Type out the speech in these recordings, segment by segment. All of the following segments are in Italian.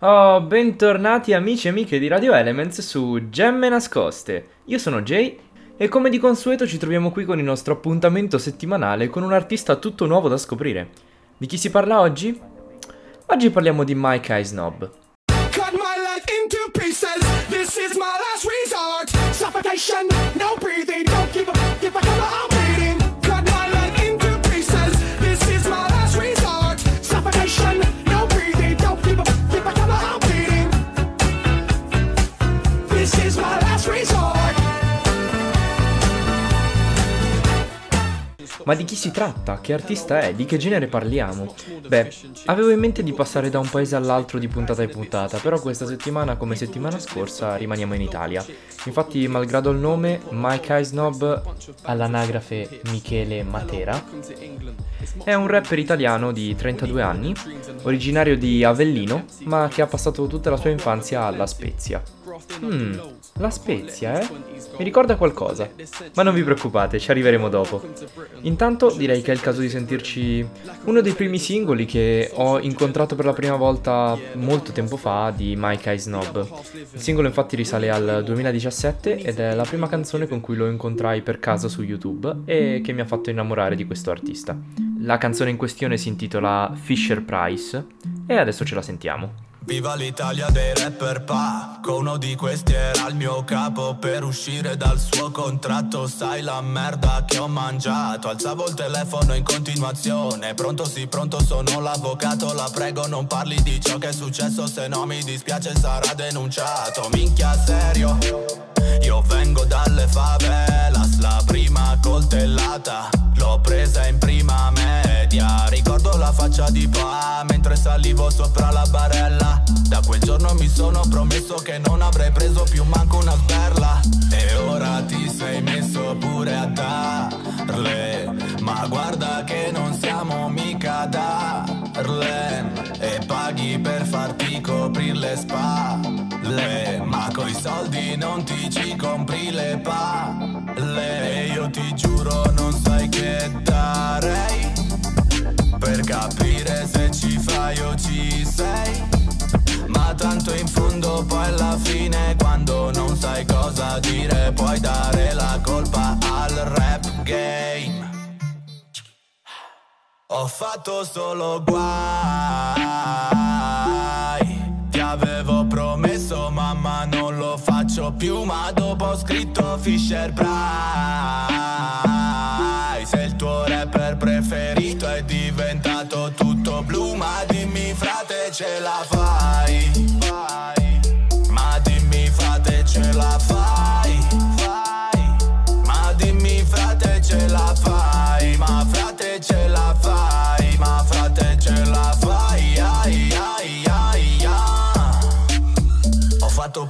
Oh, bentornati amici e amiche di Radio Elements su Gemme Nascoste. Io sono Jay e come di consueto ci troviamo qui con il nostro appuntamento settimanale con un artista tutto nuovo da scoprire. Di chi si parla oggi? Oggi parliamo di Mike Eisnob. Cut my life into pieces. This is my last resort. Suffocation, no breathing. Don't give a if I come out Ma di chi si tratta? Che artista è? Di che genere parliamo? Beh, avevo in mente di passare da un paese all'altro di puntata in puntata, però questa settimana, come settimana scorsa, rimaniamo in Italia. Infatti, malgrado il nome, Mike Eisnob, all'anagrafe Michele Matera, è un rapper italiano di 32 anni, originario di Avellino, ma che ha passato tutta la sua infanzia alla Spezia. Hmm, la Spezia, eh? Mi ricorda qualcosa. Ma non vi preoccupate, ci arriveremo dopo. Intanto direi che è il caso di sentirci uno dei primi singoli che ho incontrato per la prima volta molto tempo fa di Mike Eisnob. Il singolo infatti risale al 2017 ed è la prima canzone con cui lo incontrai per caso su YouTube e che mi ha fatto innamorare di questo artista. La canzone in questione si intitola Fisher Price e adesso ce la sentiamo. Viva l'Italia dei rapper pa Uno di questi era il mio capo. Per uscire dal suo contratto Sai la merda che ho mangiato. Alzavo il telefono in continuazione. Pronto sì pronto sono l'avvocato La prego non parli di ciò che è successo. Se no mi dispiace sarà denunciato. Minchia serio Io vengo dalle favelas La prima coltellata. L'ho presa in prima media. Ricordo la faccia di Pa Mentre salivo sopra la barella. Da quel giorno mi sono promesso Che non avrei preso più manco una sberla. E ora ti sei messo pure a darle. Ma guarda che non siamo mica Darlem E paghi per farti coprire le spalle Ma coi soldi non ti ci compri le palle. E io ti giuro non sai che darei Per capire se ci fai o ci sei. Ma tanto in fondo poi alla fine Quando non sai cosa dire Puoi dare la colpa al rap game. Ho fatto solo guai faccio più Ma dopo ho scritto Fisher Price. E il tuo rapper preferito è diventato tutto blu Ma dimmi frate ce la fai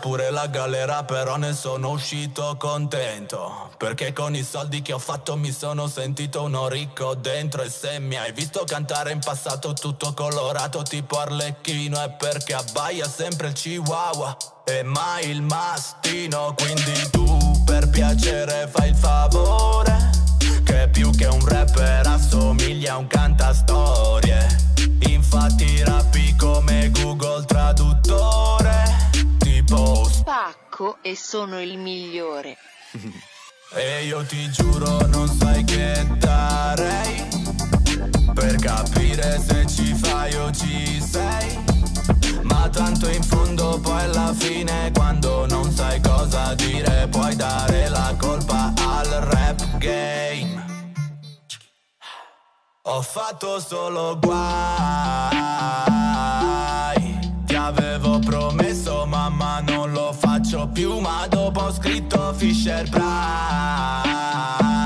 pure la galera però ne sono uscito contento. Perché con i soldi che ho fatto mi sono sentito uno ricco dentro. E se mi hai visto cantare in passato tutto colorato tipo Arlecchino È perché abbaia sempre il chihuahua e mai il mastino Quindi tu per piacere e sono il migliore. e io ti giuro non sai che darei Per capire se ci fai o ci sei. Ma tanto in fondo poi alla fine Quando non sai cosa dire Puoi dare la colpa al rap game. Ho fatto solo guai. Ti avevo promesso mamma non lo faccio più Ma dopo ho scritto Fisher Price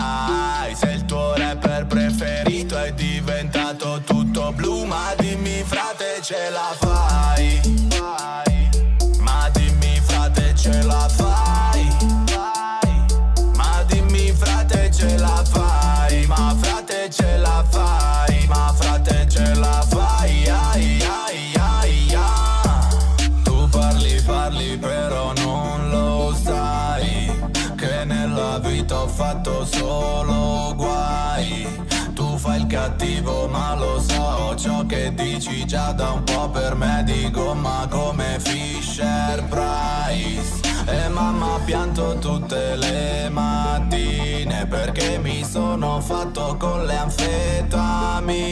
ho fatto solo guai. Tu fai il cattivo ma lo so Ciò che dici già da un po' per me. Di gomma come Fisher Price? E mamma pianto tutte le mattine Perché mi sono fatto con le anfetamine.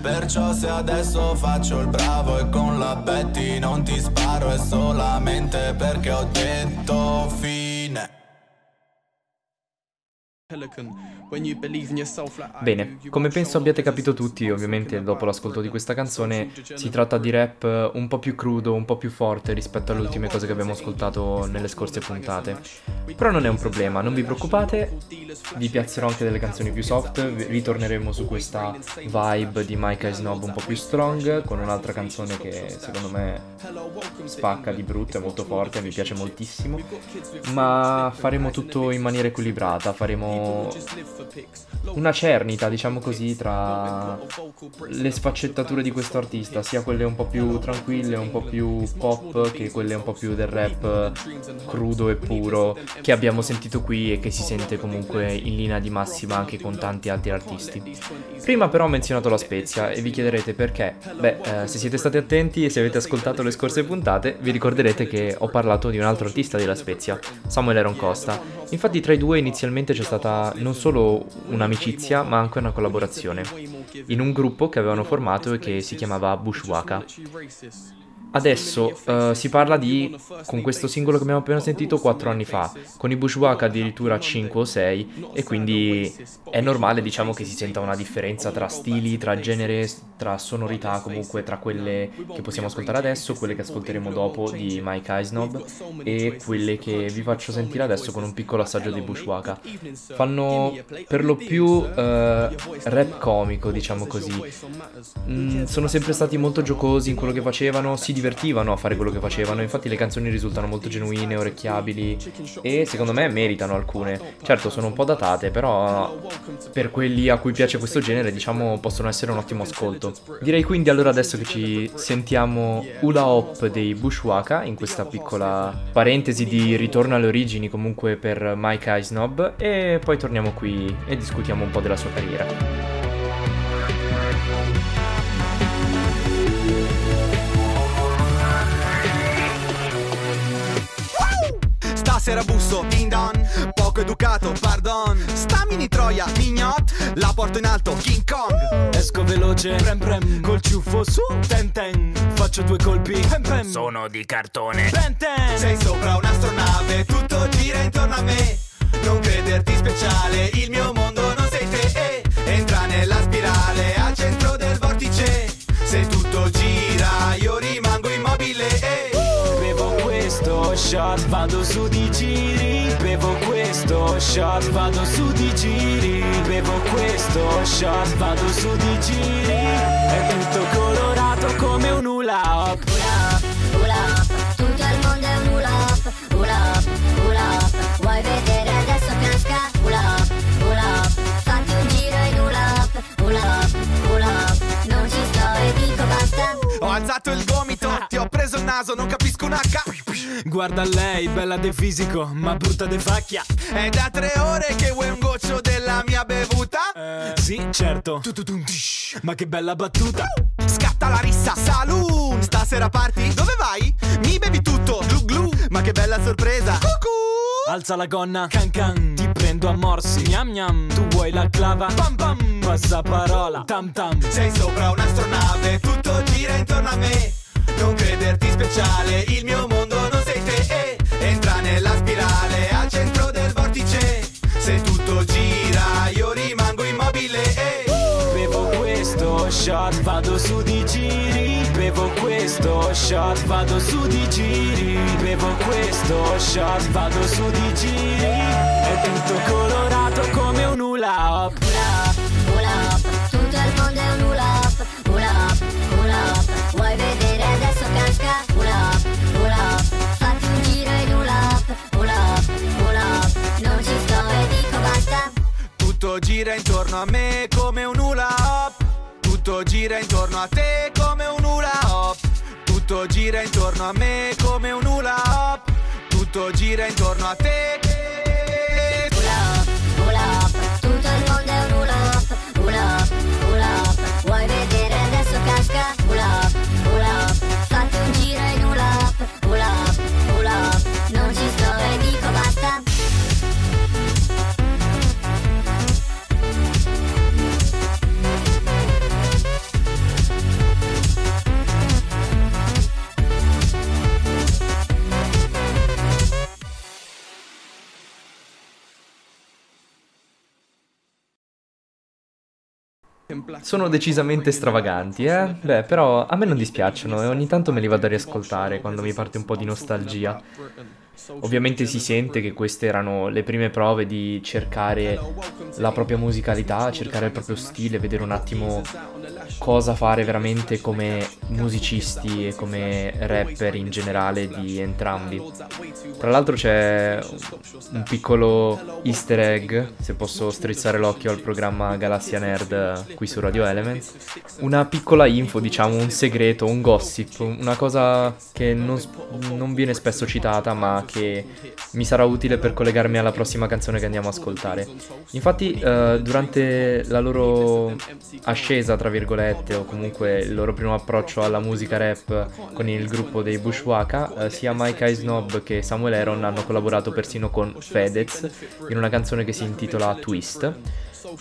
Perciò se adesso faccio il bravo e con la Betty non ti sparo È solamente perché ho detto fine Bene, come penso abbiate capito tutti, ovviamente dopo l'ascolto di questa canzone, si tratta di rap un po' più crudo, un po' più forte rispetto alle ultime cose che abbiamo ascoltato nelle scorse puntate. Però non è un problema, non vi preoccupate, vi piazzerò anche delle canzoni più soft, ritorneremo su questa vibe di Mike Snob un po' più strong, con un'altra canzone che secondo me spacca di brutto, è molto forte, mi piace moltissimo, ma faremo tutto in maniera equilibrata, faremo una cernita, diciamo così, tra le sfaccettature di questo artista, sia quelle un po' più tranquille, un po' più pop, che quelle un po' più del rap crudo e puro che abbiamo sentito qui e che si sente comunque in linea di massima anche con tanti altri artisti. Prima però ho menzionato la Spezia e vi chiederete perché. Beh, eh, se siete stati attenti e se avete ascoltato le scorse puntate, vi ricorderete che ho parlato di un altro artista della Spezia, Samuel Aaron Costa. Infatti tra i due inizialmente c'è stata non solo un'amicizia, ma anche una collaborazione, in un gruppo che avevano formato e che si chiamava Bushwaka. Adesso uh, si parla di, con questo singolo che abbiamo appena sentito, 4 anni fa, con i Bushwaka addirittura 5 o 6 e quindi è normale diciamo che si senta una differenza tra stili, tra genere, tra sonorità comunque tra quelle che possiamo ascoltare adesso, quelle che ascolteremo dopo di Mike Eisnob e quelle che vi faccio sentire adesso con un piccolo assaggio di Bushwaka. Fanno per lo più uh, rap comico diciamo così, mm, sono sempre stati molto giocosi in quello che facevano, si divertivano a fare quello che facevano. Infatti le canzoni risultano molto genuine, orecchiabili e secondo me meritano alcune. Certo, sono un po' datate, però per quelli a cui piace questo genere, diciamo, possono essere un ottimo ascolto. Direi quindi allora adesso che ci sentiamo Ula Hop dei Bushwaka in questa piccola parentesi di ritorno alle origini comunque per Mike Eisnob e poi torniamo qui e discutiamo un po' della sua carriera. Poco educato, pardon. Stamini troia, mignot. La porto in alto, King Kong. Esco veloce, prem prem. Col ciuffo su, ten ten. Faccio due colpi, pem pem. Sono di cartone. Ben ten. Sei sopra un'astronave Tutto gira intorno a me. Non crederti speciale Il mio mondo non sei te. Eh. Entra nella spirale Al centro shot, vado su di giri Bevo questo shot, vado su di giri Bevo questo shot, vado su di giri È tutto colorato come un hula hop Hula hop, hula hop, tutto il mondo è un hula hop, hula hop, hula hop, vuoi vedere adesso casca? Hula hop, hula hop, fatti un giro in hula hop, hula hop, hula hop, non ci sto e dico basta. Ho alzato il gomito Ti ho preso il naso Non capisco un H Guarda lei, bella de fisico, ma brutta de facchia. È da tre ore che vuoi un goccio della mia bevuta? Eh, sì, certo. Ma che bella battuta. Scatta la rissa, saloon. Stasera party, dove vai? Mi bevi tutto, glu glu. Ma che bella sorpresa, cucù. Alza la gonna, can can. Ti prendo a morsi, gnam gnam Tu vuoi la clava, pam pam. Passa parola, tam tam. Sei sopra un'astronave, tutto gira intorno a me. Non crederti speciale, il mio mondo Entra nella spirale, al centro del vortice. Se tutto gira, io rimango immobile eh. Bevo questo shot, vado su di giri. Bevo questo shot, vado su di giri. Bevo questo shot, vado su di giri. È tutto colorato come un hula hop. Hula hop, hula hop, tutto il mondo è un hula hop, hula hop, hula hop, vuoi vedere adesso casca? Tutto gira intorno a me come un hula hop Tutto gira intorno a te come un hula hop Tutto gira intorno a me come un hula hop Tutto gira intorno a te. Hula hop, hula hop Tutto il mondo è un hula hop Hula hop, hula hop Vuoi vedere adesso casca? Sono decisamente stravaganti, eh? Beh, però a me non dispiacciono e ogni tanto me li vado a riascoltare quando mi parte un po' di nostalgia. Ovviamente si sente che queste erano le prime prove di cercare la propria musicalità, cercare il proprio stile, vedere un attimo cosa fare veramente come musicisti e come rapper in generale di entrambi. Tra l'altro c'è un piccolo easter egg, se posso strizzare l'occhio al programma Galassia Nerd qui su Radio Element. Una piccola info, diciamo, un segreto, un gossip, una cosa che non, non viene spesso citata ma che mi sarà utile per collegarmi alla prossima canzone che andiamo a ascoltare. Infatti eh, durante la loro ascesa, tra virgolette, o comunque il loro primo approccio alla musica rap con il gruppo dei Bushwaka, eh, sia Mike Snob che Samuel Aaron hanno collaborato persino con Fedez in una canzone che si intitola Twist.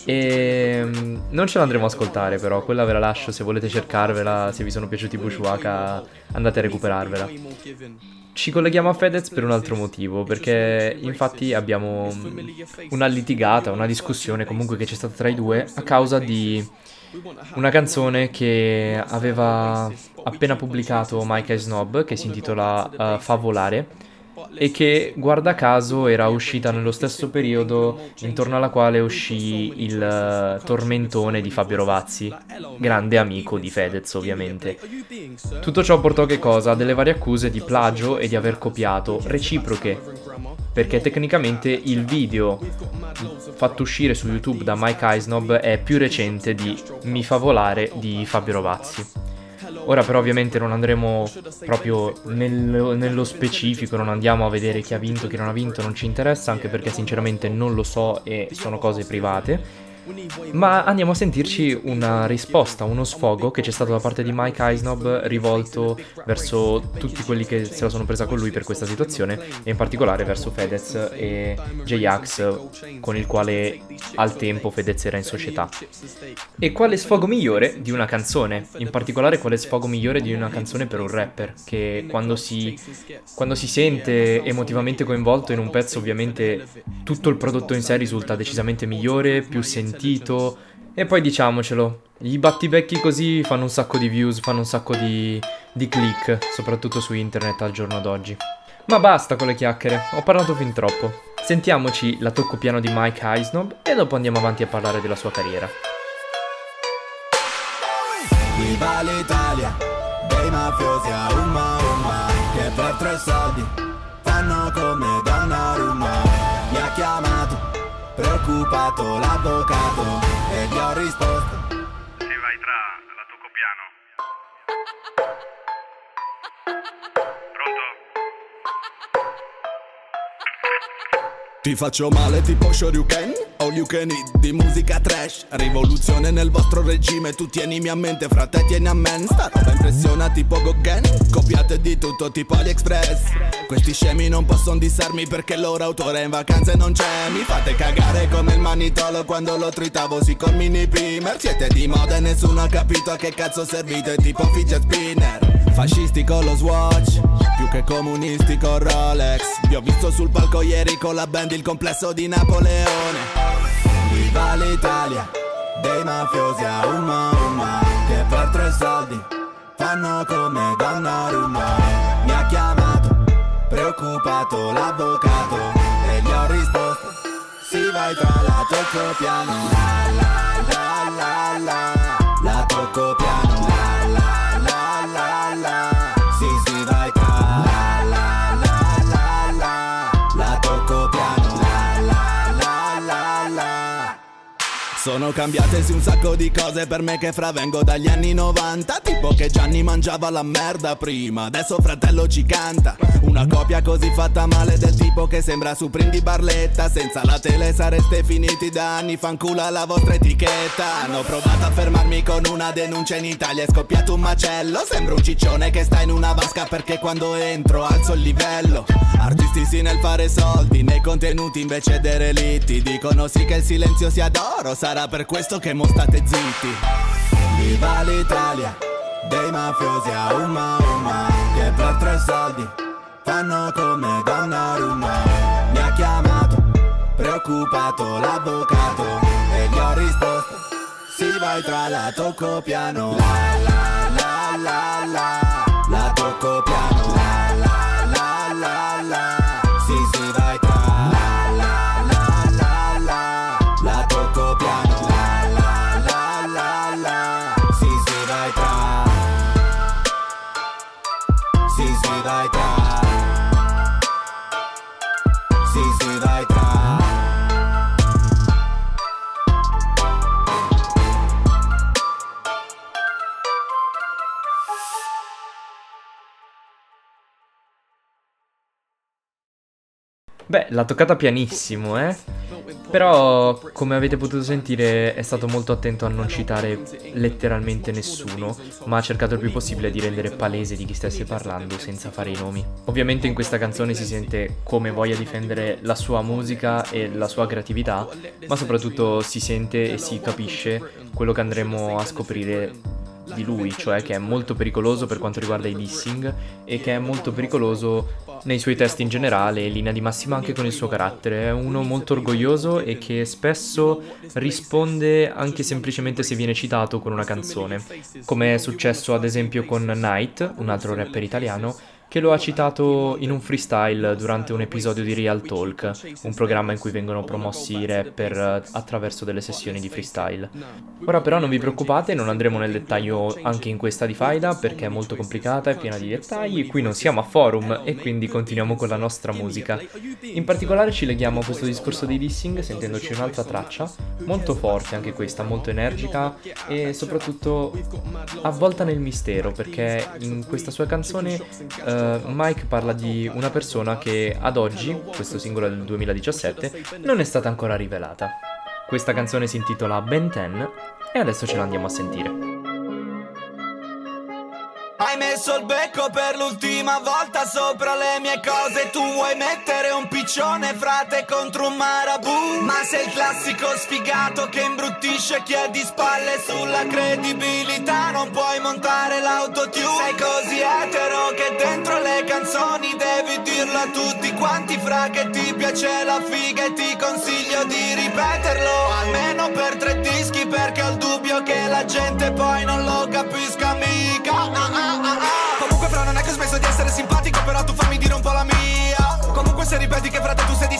E mm, non ce l'andremo a ascoltare però, quella ve la lascio se volete cercarvela, se vi sono piaciuti Bushwaka andate a recuperarvela. Ci colleghiamo a Fedez per un altro motivo, perché infatti abbiamo una litigata, una discussione comunque che c'è stata tra i due a causa di una canzone che aveva appena pubblicato Mike Snob che si intitola uh, Favolare e che guarda caso era uscita nello stesso periodo intorno alla quale uscì il uh, tormentone di Fabio Rovazzi, grande amico di Fedez ovviamente. Tutto ciò portò che cosa? Delle varie accuse di plagio e di aver copiato, reciproche, perché tecnicamente il video fatto uscire su YouTube da Mike Eisnob è più recente di Mi fa volare di Fabio Rovazzi. Ora però ovviamente non andremo proprio nello, nello specifico, non andiamo a vedere chi ha vinto, chi non ha vinto, non ci interessa, anche perché sinceramente non lo so e sono cose private. Ma andiamo a sentirci una risposta, uno sfogo che c'è stato da parte di Mike Eisnob rivolto verso tutti quelli che se la sono presa con lui per questa situazione e in particolare verso Fedez e J-Ax con il quale al tempo Fedez era in società. E quale sfogo migliore di una canzone? In particolare quale sfogo migliore di una canzone per un rapper che quando si, quando si sente emotivamente coinvolto in un pezzo ovviamente tutto il prodotto in sé risulta decisamente migliore, più sentito e poi diciamocelo, i battibecchi così fanno un sacco di views, fanno un sacco di, di click, soprattutto su internet al giorno d'oggi. Ma basta con le chiacchiere, ho parlato fin troppo. Sentiamoci la tocco piano di Mike Eisnob e dopo andiamo avanti a parlare della sua carriera. Viva l'Italia, dei mafiosi a umma umma Che per tre soldi fanno come preoccupato l'avvocato E gli ho risposto Ti faccio male tipo Shoryuken? All you can eat di musica trash. Rivoluzione nel vostro regime Tu tienimi a mente, frate tieni a men. Sta roba impressiona tipo Gauguin. Copiate di tutto tipo AliExpress. Questi scemi non possono dissarmi Perché il loro autore in vacanze non c'è. Mi fate cagare come il manitolo Quando lo tritavo sì col mini pimer Siete di moda e nessuno ha capito a che cazzo servite Tipo fidget spinner Fascisti con lo Swatch Più che comunisti con Rolex. Vi ho visto sul palco ieri con la band Il complesso di Napoleone. Viva l'Italia Dei mafiosi a umma umma Che per tre soldi Fanno come Donnarumma. Mi ha chiamato Preoccupato l'avvocato E gli ho risposto Si vai tra la tocco piano La la la la la La tocco piano La la la Sono cambiatesi un sacco di cose per me che fravengo dagli anni 90 Tipo che Gianni mangiava la merda prima, adesso fratello ci canta. Una copia così fatta male del tipo che sembra Supreme di Barletta. Senza la tele sareste finiti da anni, fancula la vostra etichetta. Hanno provato a fermarmi con una denuncia in Italia È scoppiato un macello, sembra un ciccione che sta in una vasca Perché quando entro alzo il livello. Artisti sì nel fare soldi, nei contenuti invece derelitti Dicono sì che il silenzio sia d'oro, sarà per questo che mo state zitti. Viva l'Italia, dei mafiosi a umma umma Che per tre soldi fanno come Donnarumma. Mi ha chiamato, preoccupato l'avvocato E gli ho risposto, si vai tra la tocco piano La la la la la, la tocco piano Beh, l'ha toccata pianissimo, eh? Però, come avete potuto sentire, è stato molto attento a non citare letteralmente nessuno, ma ha cercato il più possibile di rendere palese di chi stesse parlando senza fare i nomi. Ovviamente in questa canzone si sente come voglia difendere la sua musica e la sua creatività, ma soprattutto si sente e si capisce quello che andremo a scoprire di lui, cioè che è molto pericoloso per quanto riguarda i dissing e che è molto pericoloso nei suoi testi in generale, in linea di massima anche con il suo carattere. È uno molto orgoglioso e che spesso risponde anche semplicemente se viene citato con una canzone, come è successo ad esempio con Night, un altro rapper italiano, che lo ha citato in un freestyle durante un episodio di Real Talk, un programma in cui vengono promossi i rapper eh, attraverso delle sessioni di freestyle. Ora però non vi preoccupate, non andremo nel dettaglio anche in questa di faida perché è molto complicata e piena di dettagli, qui non siamo a forum e quindi continuiamo con la nostra musica. In particolare ci leghiamo a questo discorso dei dissing sentendoci un'altra traccia, molto forte anche questa, molto energica e soprattutto avvolta nel mistero perché in questa sua canzone eh, Mike parla di una persona che ad oggi, questo singolo del 2017, non è stata ancora rivelata. Questa canzone si intitola Ben 10 e adesso ce la andiamo a sentire. Hai messo il becco per l'ultima volta sopra le mie cose. Tu vuoi mettere un piccione frate contro un marabù Ma sei il classico sfigato che imbruttisce chi è di spalle. Sulla credibilità Non puoi montare l'autotune. Sei così etero che dentro le canzoni devi dirlo a tutti quanti Fra che ti piace la figa e ti consiglio di ripeterlo. Almeno per tre perché ho il dubbio che la gente poi non lo capisca mica Ah, ah, ah. Comunque fra non è che ho smesso di essere simpatico Però tu fammi dire un po' la mia Comunque se ripeti che frate tu sei di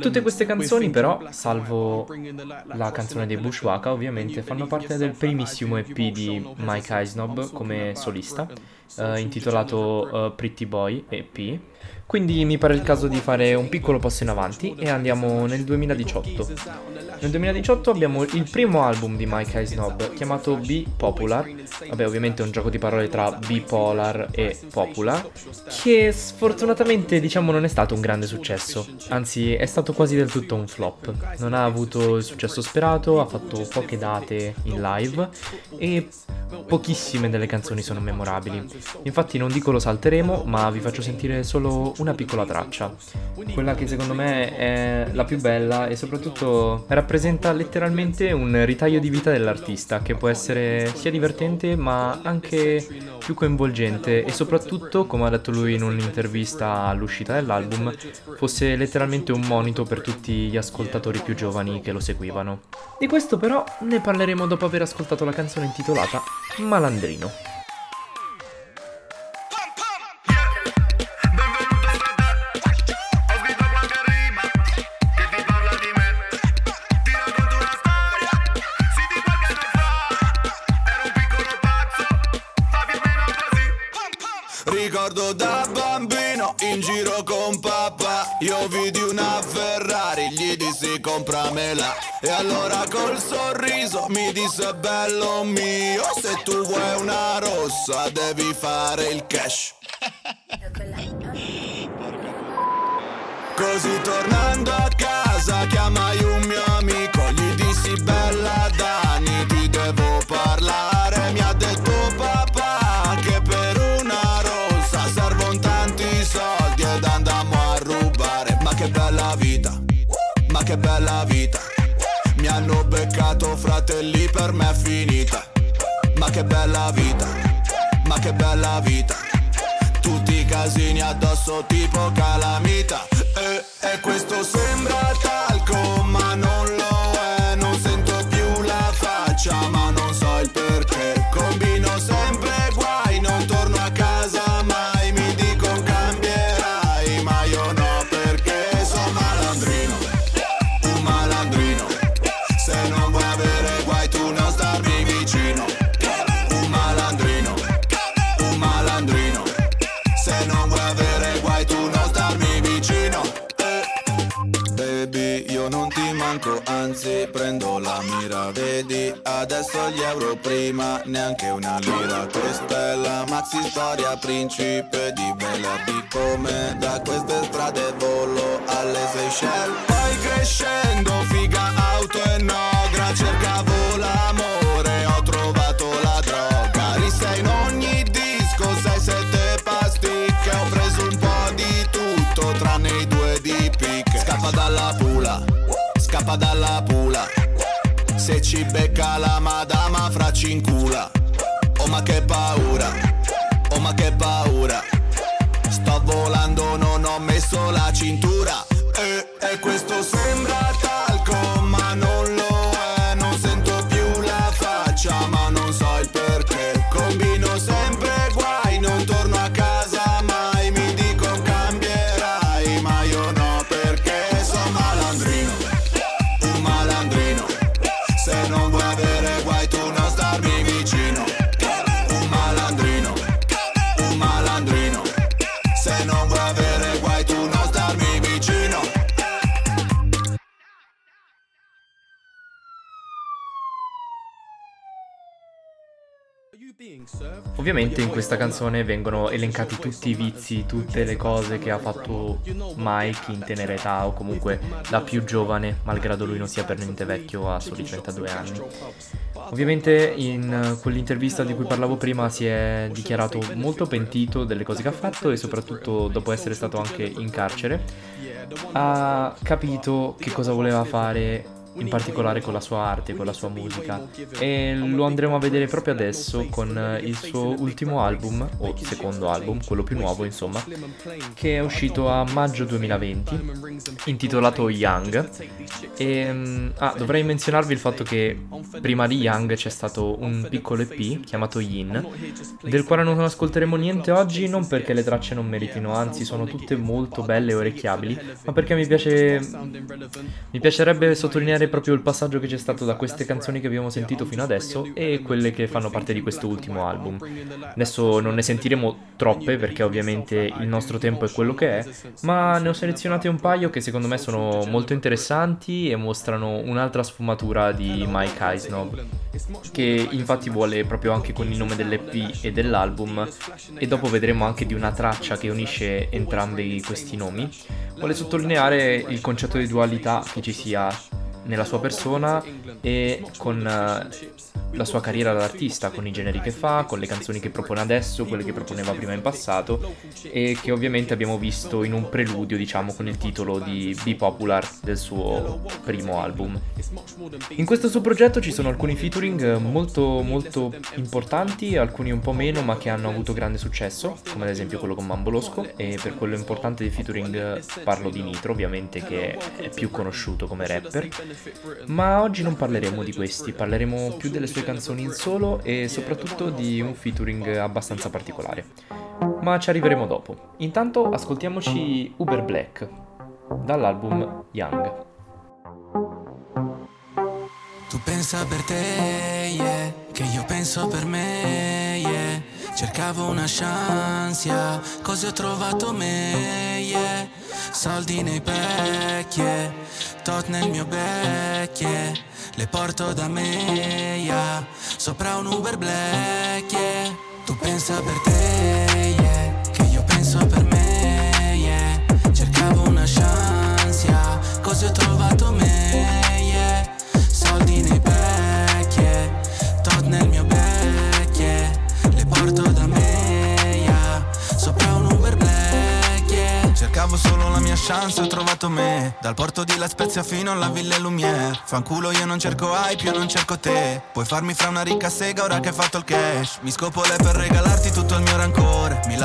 Tutte queste canzoni però, salvo la canzone dei Bushwaka, ovviamente fanno parte del primissimo EP di Mike Eisnob come solista, eh, intitolato eh, Pretty Boy EP. Quindi mi pare il caso di fare un piccolo passo in avanti e andiamo nel 2018. Nel 2018 abbiamo il primo album di Mike Eisnob chiamato Be Popular, vabbè ovviamente è un gioco di parole tra bipolar e popular, che sfortunatamente diciamo non è stato un grande successo, anzi è stato quasi del tutto un flop, non ha avuto il successo sperato, ha fatto poche date in live e pochissime delle canzoni sono memorabili. Infatti non dico lo salteremo, ma vi faccio sentire solo una piccola traccia, quella che secondo me è la più bella e soprattutto rappresenta letteralmente un ritaglio di vita dell'artista che può essere sia divertente ma anche più coinvolgente e soprattutto, come ha detto lui in un'intervista all'uscita dell'album, fosse letteralmente un monito per tutti gli ascoltatori più giovani che lo seguivano. Di questo però ne parleremo dopo aver ascoltato la canzone intitolata Malandrino. Ricordo da bambino in giro con papà. Io vidi una Ferrari, gli dissi compramela E allora col sorriso mi disse bello mio Se tu vuoi una rossa devi fare il cash Così tornando a casa chiamai un beccato fratelli per me è finita. Ma che bella vita, ma che bella vita. Tutti i casini addosso tipo calamita. E, e questo sembra talco maxi storia principe di venerdì Come da queste strade volo questa canzone vengono elencati tutti i vizi, tutte le cose che ha fatto Mike in tenera età o comunque da più giovane, malgrado lui non sia per niente vecchio, ha soli 32 anni. Ovviamente in eh, quell'intervista di cui parlavo prima si è dichiarato molto pentito delle cose che ha fatto e soprattutto dopo essere stato anche in carcere ha capito che cosa voleva fare in particolare con la sua arte, con la sua musica e lo andremo a vedere proprio adesso con eh, il suo ultimo album o secondo album, quello più nuovo insomma, che è uscito a maggio 2020 intitolato Young e mm, ah, dovrei menzionarvi il fatto che prima di Young c'è stato un piccolo EP chiamato Yin del quale non ascolteremo niente oggi non perché le tracce non meritino, anzi sono tutte molto belle e orecchiabili, ma perché mi piace mi piacerebbe sottolineare proprio il passaggio che c'è stato da queste canzoni che abbiamo sentito fino adesso e quelle che fanno parte di questo ultimo album. Adesso non ne sentiremo troppe perché ovviamente il nostro tempo è quello che è, ma ne ho selezionate un paio che secondo me sono molto interessanti e mostrano un'altra sfumatura di Mike Eisnob, che infatti vuole proprio anche con il nome dell'EP e dell'album, e dopo vedremo anche di una traccia che unisce entrambi questi nomi, vuole sottolineare il concetto di dualità che ci sia nella sua persona e con eh, la sua carriera da artista, con i generi che fa, con le canzoni che propone adesso, quelle che proponeva prima in passato e che ovviamente abbiamo visto in un preludio, diciamo, con il titolo di Be Popular del suo primo album. In questo suo progetto ci sono alcuni featuring molto molto importanti, alcuni un po' meno, ma che hanno avuto grande successo, come ad esempio quello con Mambolosco e per quello importante di featuring parlo di Nitro, ovviamente che è più conosciuto come rapper. Ma oggi non parleremo di questi, parleremo più delle sue canzoni in solo e soprattutto di un featuring abbastanza particolare. Ma ci arriveremo dopo. Intanto ascoltiamoci Uber Black dall'album Young. Tu pensa per te, yeah, che io penso per me, yeah. Cercavo una chance, yeah, così ho trovato me, yeah. Soldi nei pack, yeah. Tot nel mio back, yeah. Le porto da me, yeah. Sopra un Uber Black, yeah. Tu pensa per te, yeah, Cercavo solo la mia chance, ho trovato me. Dal porto di La Spezia fino alla Ville Lumière. Fanculo, io non cerco hype, io non cerco te. Puoi farmi fra una ricca sega ora che hai fatto il cash. Mi scopo le per regalarti tutto il mio rancore.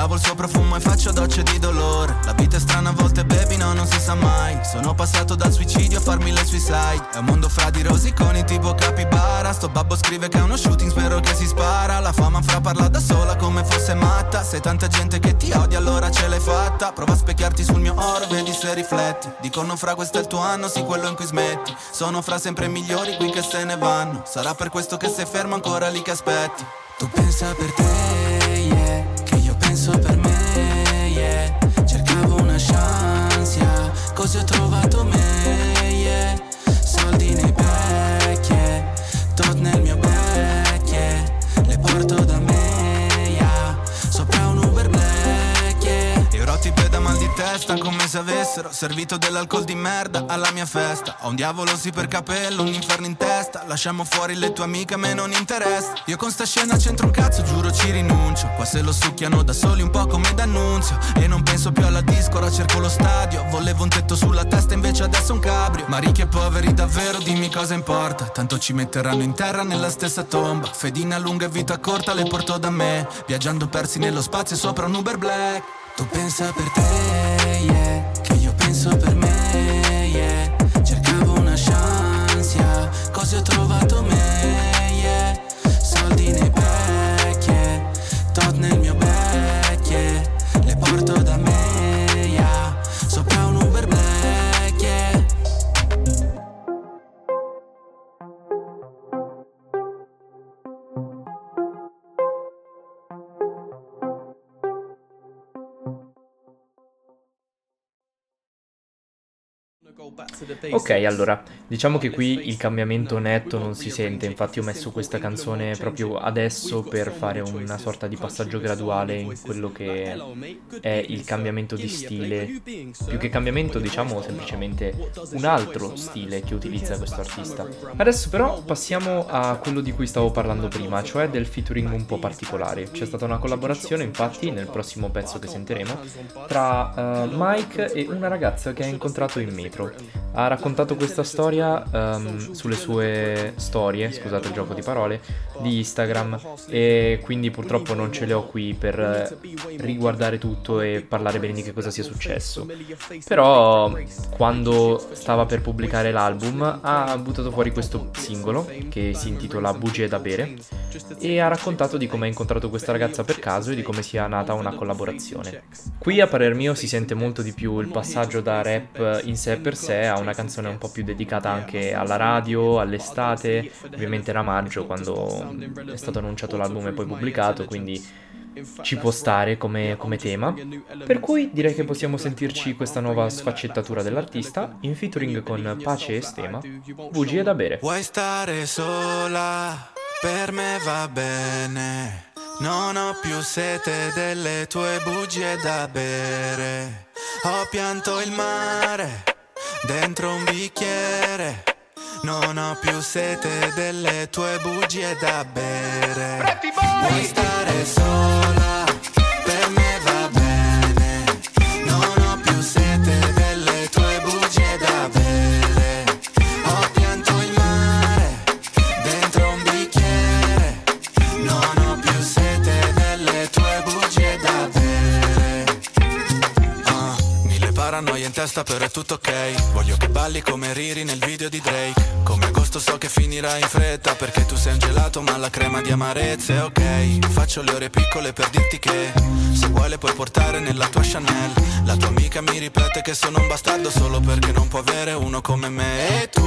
Lavo il suo profumo e faccio docce di dolore. La vita è strana a volte, baby, no, non si sa mai. Sono passato dal suicidio a farmi le suicide. È un mondo fra di rosiconi tipo capibara. Sto babbo scrive che è uno shooting, spero che si spara. La fama fra parla da sola come fosse matta. Se tanta gente che ti odia, allora ce l'hai fatta. Prova a specchiarti sul mio oro, vedi se rifletti. Dicono fra questo è il tuo anno, sì, quello in cui smetti. Sono fra sempre migliori qui che se ne vanno. Sarà per questo che sei fermo ancora lì che aspetti. Tu pensa per te, penso per me, yeah. Cercavo una chance, yeah, così ho trovato me, testa come se avessero servito dell'alcol di merda alla mia festa. Ho un diavolo sì per capello, un inferno in testa. Lasciamo fuori le tue amiche, a me non interessa. Io con sta scena c'entro un cazzo, giuro ci rinuncio. Qua se lo succhiano da soli un po' come d'annunzio. E non penso più alla disco, ora cerco lo stadio. Volevo un tetto sulla testa, invece adesso un cabrio. Ma ricchi e poveri davvero, dimmi cosa importa. Tanto ci metteranno in terra nella stessa tomba. Fedina lunga e vita corta, le porto da me. Viaggiando persi nello spazio sopra un Uber Black. Tu pensa per te, yeah, Ok, allora, diciamo che qui il cambiamento netto non si sente, infatti ho messo questa canzone proprio adesso per fare una sorta di passaggio graduale in quello che è il cambiamento di stile. Più che cambiamento, diciamo semplicemente un altro stile che utilizza questo artista. Adesso però passiamo a quello di cui stavo parlando prima, cioè del featuring un po' particolare. C'è stata una collaborazione, infatti, nel prossimo pezzo che sentiremo, tra eh, Mike e una ragazza che ha incontrato in metro. Ha raccontato questa storia ehm, sulle sue storie, scusate il gioco di parole, di Instagram e quindi purtroppo non ce le ho qui per eh, riguardare tutto e parlare bene di che cosa sia successo. Però quando stava per pubblicare l'album ha buttato fuori questo singolo che si intitola Bugie da bere e ha raccontato di come ha incontrato questa ragazza per caso e di come sia nata una collaborazione. Qui a parer mio si sente molto di più il passaggio da rap in sé per sé a una canzone un po' più dedicata anche alla radio, all'estate, ovviamente era maggio quando è stato annunciato l'album e poi pubblicato, quindi ci può stare come, come tema. Per cui direi che possiamo sentirci questa nuova sfaccettatura dell'artista in featuring con Pace e Stema, Bugie da bere. Vuoi stare sola? Per me va bene. Non ho più sete delle tue bugie da bere. Ho pianto il mare dentro un bicchiere. Non ho più sete delle tue bugie da bere. Vuoi stare sola? Testa però è tutto ok. Voglio che balli come Riri nel video di Drake. Come agosto so che finirà in fretta Perché tu sei un gelato ma la crema di amarezze ok. Faccio le ore piccole per dirti che Se vuoi le puoi portare nella tua Chanel. La tua amica mi ripete che sono un bastardo Solo perché non può avere uno come me. E tu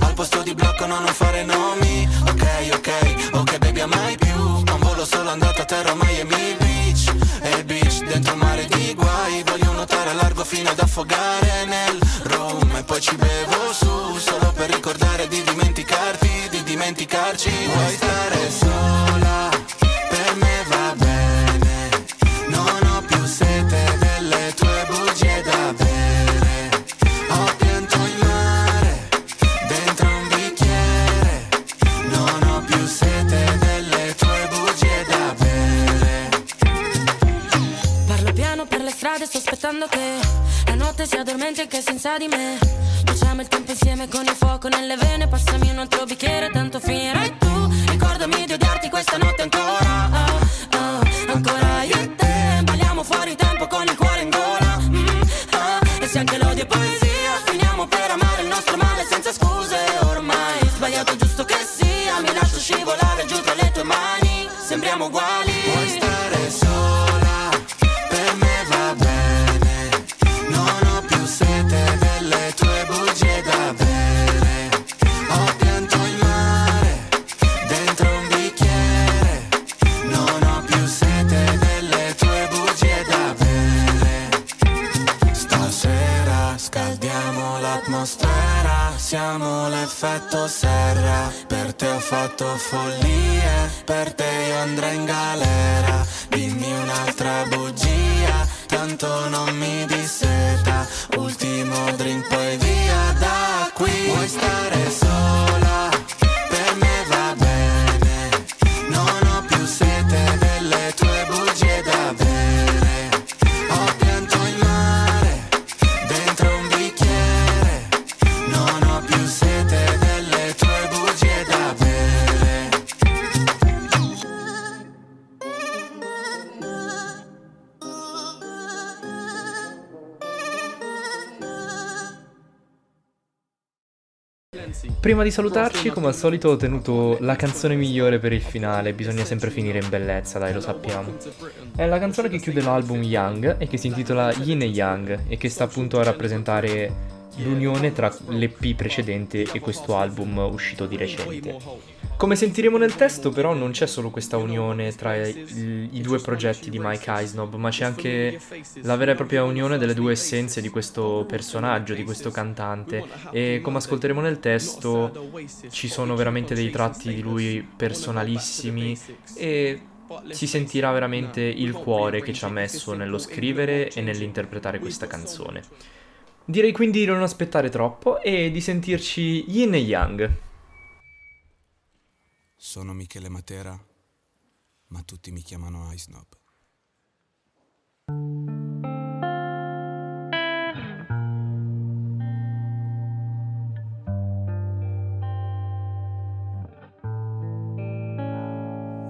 al posto di blocco no, non fare nomi. Ok ok ok baby mai più. Non volo solo andato a terra Miami Beach. E beach dentro il mare di guai Voglio nuotare a largo fino ad affogare nel room E poi ci bevo su Solo per ricordare di dimenticarti Di dimenticarci. Vuoi stare sola aspettando che la notte si addormenti anche senza di me. Facciamo il tempo insieme con il fuoco nelle vene Passami un altro bicchiere tanto finirai tu. Ricordami di odiarti questa notte ancora. Oh, oh, Ancora io te ho Prima di salutarci, come al solito, ho tenuto la canzone migliore per il finale. Bisogna sempre finire in bellezza, dai, lo sappiamo. È la canzone che chiude l'album Young e che si intitola Yin e Yang e che sta appunto a rappresentare l'unione tra l'EP precedente e questo album uscito di recente. Come sentiremo nel testo, però, non c'è solo questa unione tra i, due progetti di Mike Eisnob, ma c'è anche la vera e propria unione delle due essenze di questo personaggio, di questo cantante. E come ascolteremo nel testo, ci sono veramente dei tratti di lui personalissimi e si sentirà veramente il cuore che ci ha messo nello scrivere e nell'interpretare questa canzone. Direi quindi di non aspettare troppo e di sentirci yin e yang. Sono Michele Matera, ma tutti mi chiamano Ice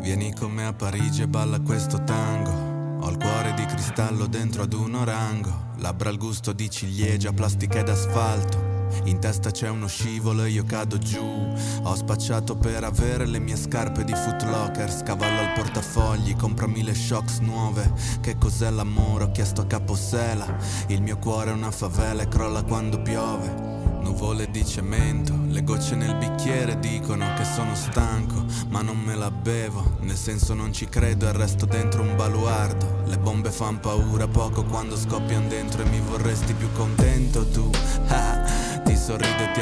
Vieni con me a Parigi e balla questo tango. Ho il cuore di cristallo dentro ad un orango. Labbra al gusto di ciliegia, plastica ed asfalto. In testa c'è uno scivolo e io cado giù. Ho spacciato per avere le mie scarpe di footlocker. Scavallo al portafogli, compro mille shocks nuove. Che cos'è l'amore? Ho chiesto a Capossela. Il mio cuore è una favela e crolla quando piove. Nuvole di cemento, le gocce nel bicchiere dicono che sono stanco, ma non me la bevo, nel senso non ci credo e resto dentro un baluardo. Le bombe fan paura poco quando scoppiano dentro e mi vorresti più contento tu. Ah, ti sorrido e ti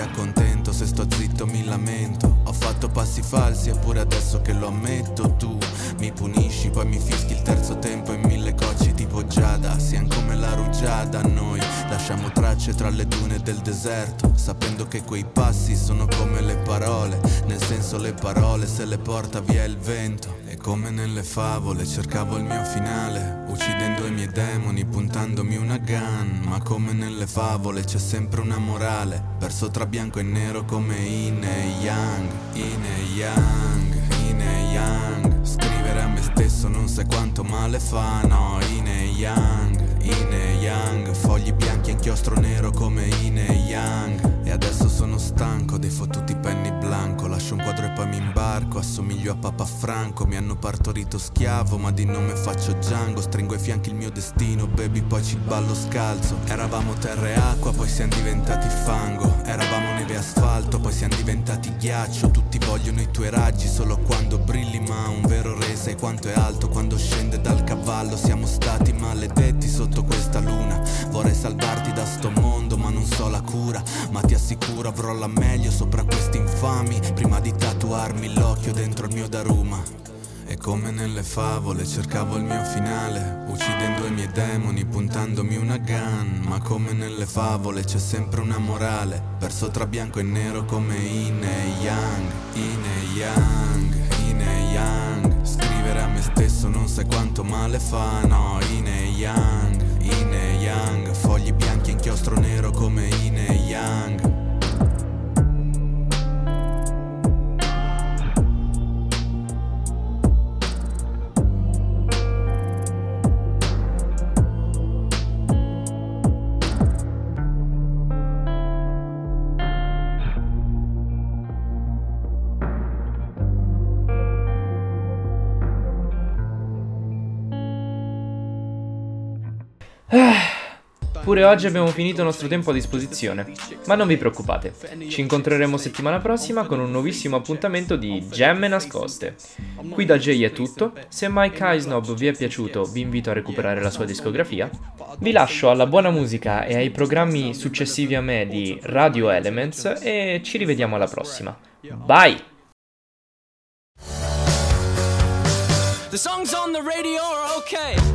accontento, se sto zitto mi lamento. Ho fatto passi falsi eppure adesso che lo ammetto tu mi punisci, poi mi fischi il terzo tempo in mille cocci tipo Giada. Siamo come la rugiada noi, lasciamo tracce tra le dune del deserto, sapendo che quei passi sono come le parole, nel senso le parole se le porta via il vento. E come nelle favole cercavo il mio finale, uccidendo i miei demoni, puntandomi una gun. Ma come nelle favole c'è sempre una morale, perso tra bianco e nero come Yin e Yang, Yin e Yang, Yin e Yang. Scrivere a me stesso non sai quanto male fa, no, Yin e Yang, Yin e Yang. Fogli bianchi e inchiostro nero come Yin e Yang. E adesso sono stanco dei fottuti penny blanco Lascio un quadro e poi mi imbarco Assomiglio a Papa Franco Mi hanno partorito schiavo ma di nome faccio Django Stringo ai fianchi il mio destino Baby poi ci ballo scalzo Eravamo terra e acqua poi siamo diventati fango Eravamo neve e asfalto poi siamo diventati ghiaccio. Tutti vogliono i tuoi raggi solo quando brilli Ma un vero re sai quanto è alto. Quando scende dal cavallo Siamo stati maledetti sotto questa luna. Vorrei salvarti da sto mondo ma non so la cura. Ma ti assicuro avrò la meglio sopra questi infami. Prima di tatuarmi l'occhio dentro il mio Daruma E come nelle favole cercavo il mio finale Uccidendo i miei demoni puntandomi una gun. Ma come nelle favole c'è sempre una morale Perso tra bianco e nero come Yin e Yang Yin e Yang, Yin e Yang. Scrivere a me stesso non sai quanto male fa No, Yin e Yang, Yin e Yang. Fogli bianchi e inchiostro nero come Yin e Yang Pure oggi abbiamo finito il nostro tempo a disposizione, ma non vi preoccupate, ci incontreremo settimana prossima con un nuovissimo appuntamento di Gemme Nascoste. Qui da Jay è tutto, se Mike Eisnob vi è piaciuto vi invito a recuperare la sua discografia, vi lascio alla buona musica e ai programmi successivi a me di Radio Elements e ci rivediamo alla prossima. Bye! The songs on the radio are okay.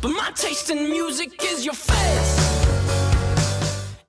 But my taste in music is your face.